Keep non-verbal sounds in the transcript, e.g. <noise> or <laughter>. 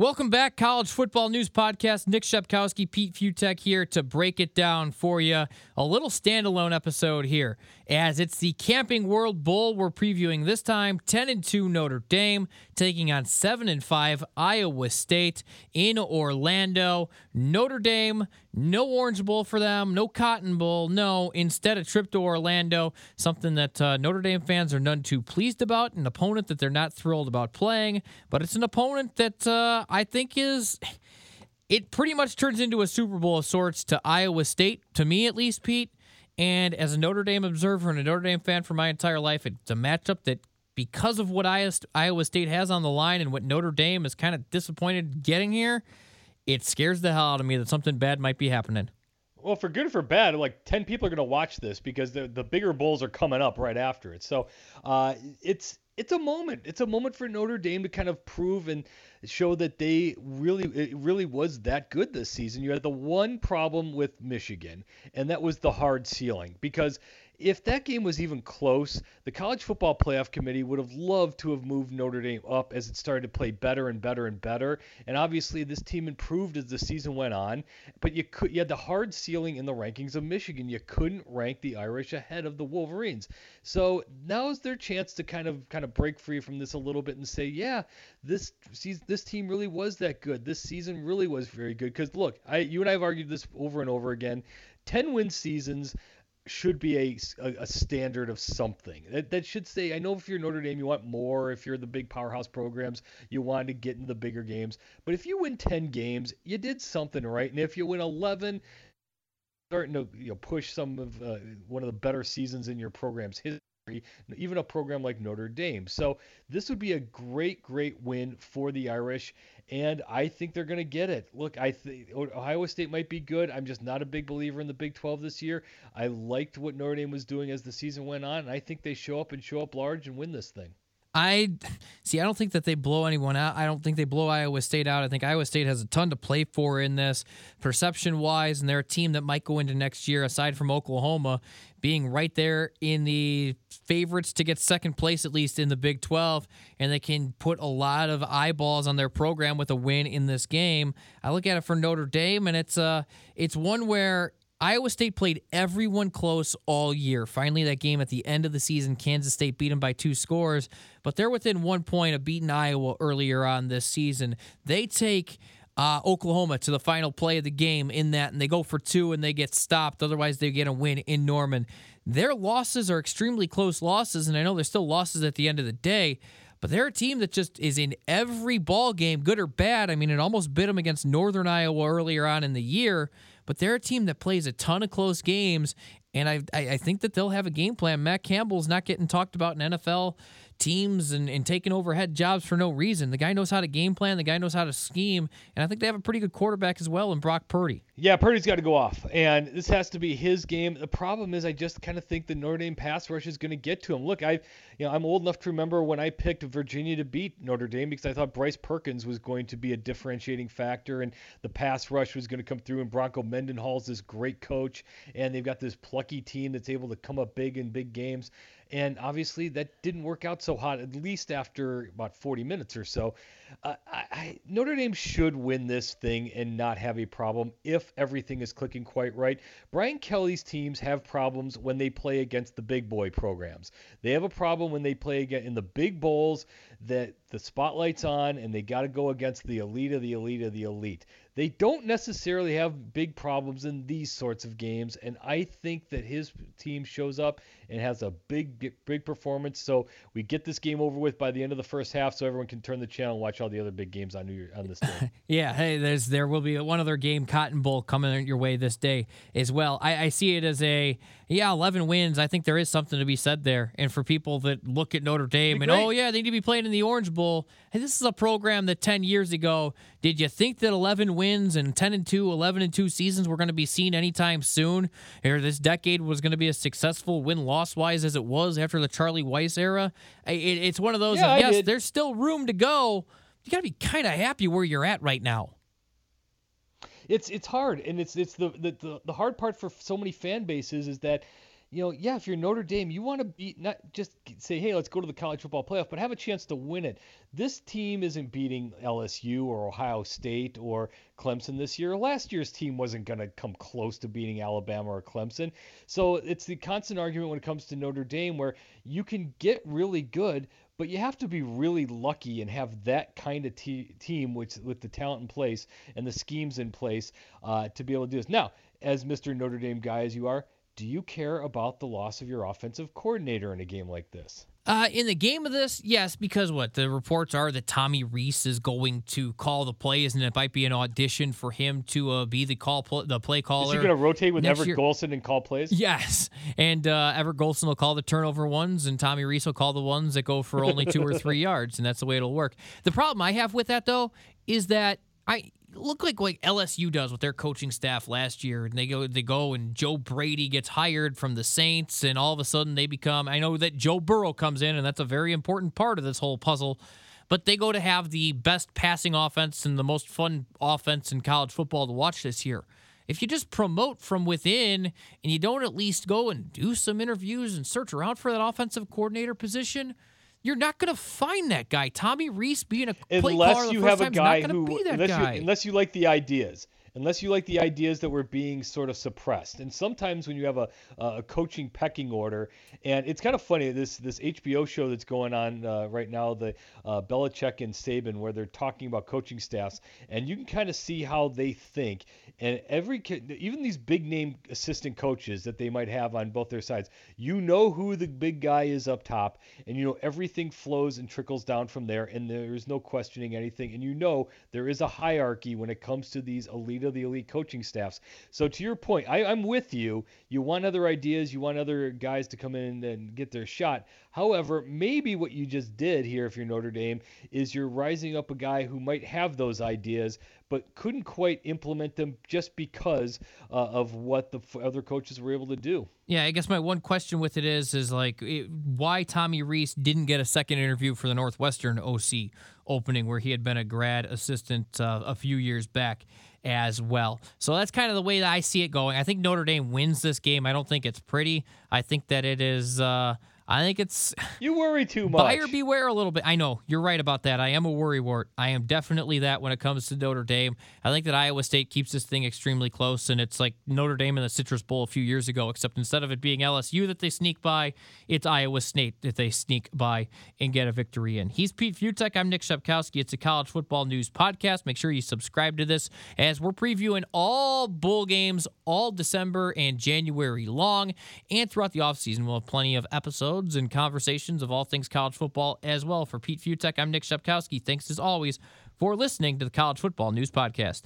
Welcome back, College Football News Podcast. Nick Shepkowski, Pete Fiutak here to break it down for you. A little standalone episode here, as it's the Camping World Bowl we're previewing this time. 10 and 2 Notre Dame taking on 7 and 5 Iowa State in Orlando. Notre Dame, no Orange Bowl for them, no Cotton Bowl, no. Instead, a trip to Orlando, something that uh, Notre Dame fans are none too pleased about, an opponent that they're not thrilled about playing, but it's an opponent that. Uh, I think is it pretty much turns into a Super Bowl of sorts to Iowa State, to me at least, Pete. And as a Notre Dame observer and a Notre Dame fan for my entire life, it's a matchup that because of what Iowa State has on the line and what Notre Dame is kind of disappointed getting here, it scares the hell out of me that something bad might be happening. Well, for good or for bad, like ten people are going to watch this because the the bigger bowls are coming up right after it. So uh, it's it's a moment. It's a moment for Notre Dame to kind of prove and show that they really it really was that good this season. You had the one problem with Michigan, and that was the hard ceiling because if that game was even close, the college football playoff committee would have loved to have moved Notre Dame up as it started to play better and better and better. And obviously, this team improved as the season went on. But you could you had the hard ceiling in the rankings of Michigan. You couldn't rank the Irish ahead of the Wolverines. So now is their chance to kind of kind of break free from this a little bit and say, yeah, this this team really was that good. This season really was very good. Because look, I you and I have argued this over and over again. 10 win seasons should be a, a, standard of something. That, that should say, I know if you're Notre Dame, you want more. If you're the big powerhouse programs, you want to get into the bigger games. But if you win 10 games, you did something right. And if you win 11, starting to you know, push some of uh, one of the better seasons in your program's history even a program like Notre Dame. So this would be a great, great win for the Irish, and I think they're going to get it. Look, I think Iowa State might be good. I'm just not a big believer in the Big 12 this year. I liked what Notre Dame was doing as the season went on, and I think they show up and show up large and win this thing. I see. I don't think that they blow anyone out. I don't think they blow Iowa State out. I think Iowa State has a ton to play for in this, perception wise, and they're a team that might go into next year, aside from Oklahoma, being right there in the favorites to get second place, at least in the Big 12, and they can put a lot of eyeballs on their program with a win in this game. I look at it for Notre Dame, and it's uh, it's one where Iowa State played everyone close all year. Finally, that game at the end of the season, Kansas State beat them by two scores, but they're within one point of beating Iowa earlier on this season. They take uh, Oklahoma to the final play of the game in that, and they go for two and they get stopped. Otherwise, they get a win in Norman. Their losses are extremely close losses, and I know they're still losses at the end of the day. But they're a team that just is in every ball game, good or bad. I mean, it almost bit them against Northern Iowa earlier on in the year but they're a team that plays a ton of close games, and I, I, think that they'll have a game plan. Matt Campbell's not getting talked about in NFL teams and, and taking overhead jobs for no reason. The guy knows how to game plan, the guy knows how to scheme, and I think they have a pretty good quarterback as well in Brock Purdy. Yeah, Purdy's got to go off, and this has to be his game. The problem is, I just kind of think the Notre Dame pass rush is going to get to him. Look, I, you know, I'm old enough to remember when I picked Virginia to beat Notre Dame because I thought Bryce Perkins was going to be a differentiating factor, and the pass rush was going to come through. And Bronco Mendenhall's this great coach, and they've got this plucky team that's able to come up big in big games. And obviously, that didn't work out so hot, at least after about 40 minutes or so. Uh, I, I, Notre Dame should win this thing and not have a problem if everything is clicking quite right. Brian Kelly's teams have problems when they play against the big boy programs. They have a problem when they play again in the big bowls that the spotlight's on and they got to go against the elite of the elite of the elite. They don't necessarily have big problems in these sorts of games, and I think that his team shows up and has a big, big performance. So we get this game over with by the end of the first half, so everyone can turn the channel and watch all the other big games on New Year on this day. <laughs> yeah, hey, there's there will be one other game, Cotton Bowl, coming your way this day as well. I, I see it as a yeah, 11 wins. I think there is something to be said there, and for people that look at Notre Dame and oh yeah, they need to be playing in the Orange Bowl. Hey, this is a program that 10 years ago, did you think that 11 wins and 10 and 2, 11 and 2 seasons were going to be seen anytime soon, or this decade was going to be as successful win loss wise as it was after the Charlie Weis era? It, it's one of those. Yeah, of, yes, there's still room to go. You got to be kind of happy where you're at right now it's it's hard and it's it's the, the the the hard part for so many fan bases is that you know, yeah, if you're Notre Dame, you want to beat not just say, hey, let's go to the college football playoff, but have a chance to win it. This team isn't beating LSU or Ohio State or Clemson this year. Last year's team wasn't going to come close to beating Alabama or Clemson. So it's the constant argument when it comes to Notre Dame where you can get really good, but you have to be really lucky and have that kind of te- team which with the talent in place and the schemes in place uh, to be able to do this. Now, as Mr. Notre Dame guy as you are, do you care about the loss of your offensive coordinator in a game like this? Uh, in the game of this, yes, because what the reports are that Tommy Rees is going to call the plays, and it might be an audition for him to uh, be the call pl- the play caller. Is he going to rotate with Everett year? Golson and call plays? Yes, and uh, Everett Golson will call the turnover ones, and Tommy Rees will call the ones that go for only two or <laughs> three yards, and that's the way it'll work. The problem I have with that though is that I look like like LSU does with their coaching staff last year. And they go they go and Joe Brady gets hired from the Saints and all of a sudden they become I know that Joe Burrow comes in and that's a very important part of this whole puzzle. But they go to have the best passing offense and the most fun offense in college football to watch this year. If you just promote from within and you don't at least go and do some interviews and search around for that offensive coordinator position, you're not going to find that guy. Tommy Rees being a play unless you have a guy who unless guy. you unless you like the ideas unless you like the ideas that were being sort of suppressed. And sometimes when you have a, a coaching pecking order, and it's kind of funny this this HBO show that's going on uh, right now, the uh, Belichick and Saban, where they're talking about coaching staffs, and you can kind of see how they think. And every even these big name assistant coaches that they might have on both their sides, you know who the big guy is up top, and you know everything flows and trickles down from there, and there is no questioning anything, and you know there is a hierarchy when it comes to these elite of the elite coaching staffs. So to your point, I, I'm with you. You want other ideas, you want other guys to come in and get their shot. However, maybe what you just did here, if you're Notre Dame, is you're rising up a guy who might have those ideas, but couldn't quite implement them just because uh, of what the other coaches were able to do. Yeah, I guess my one question with it is, is like it, why Tommy Rees didn't get a second interview for the Northwestern OC opening, where he had been a grad assistant uh, a few years back as well. So that's kind of the way that I see it going. I think Notre Dame wins this game. I don't think it's pretty. I think that it is. Uh, I think it's you worry too much. Buyer beware a little bit. I know you're right about that. I am a worry wart. I am definitely that when it comes to Notre Dame. I think that Iowa State keeps this thing extremely close, and it's like Notre Dame in the Citrus Bowl a few years ago. Except instead of it being LSU that they sneak by, it's Iowa State that they sneak by and get a victory in. He's Pete Fiutak. I'm Nick Shepkowski. It's a college football news podcast. Make sure you subscribe to this as we're previewing all bowl games all December and January long, and throughout the offseason. We'll have plenty of episodes episodes and conversations of all things college football as well. For Pete Fiutak, I'm Nick Shepkowski. Thanks as always for listening to the College Football News Podcast.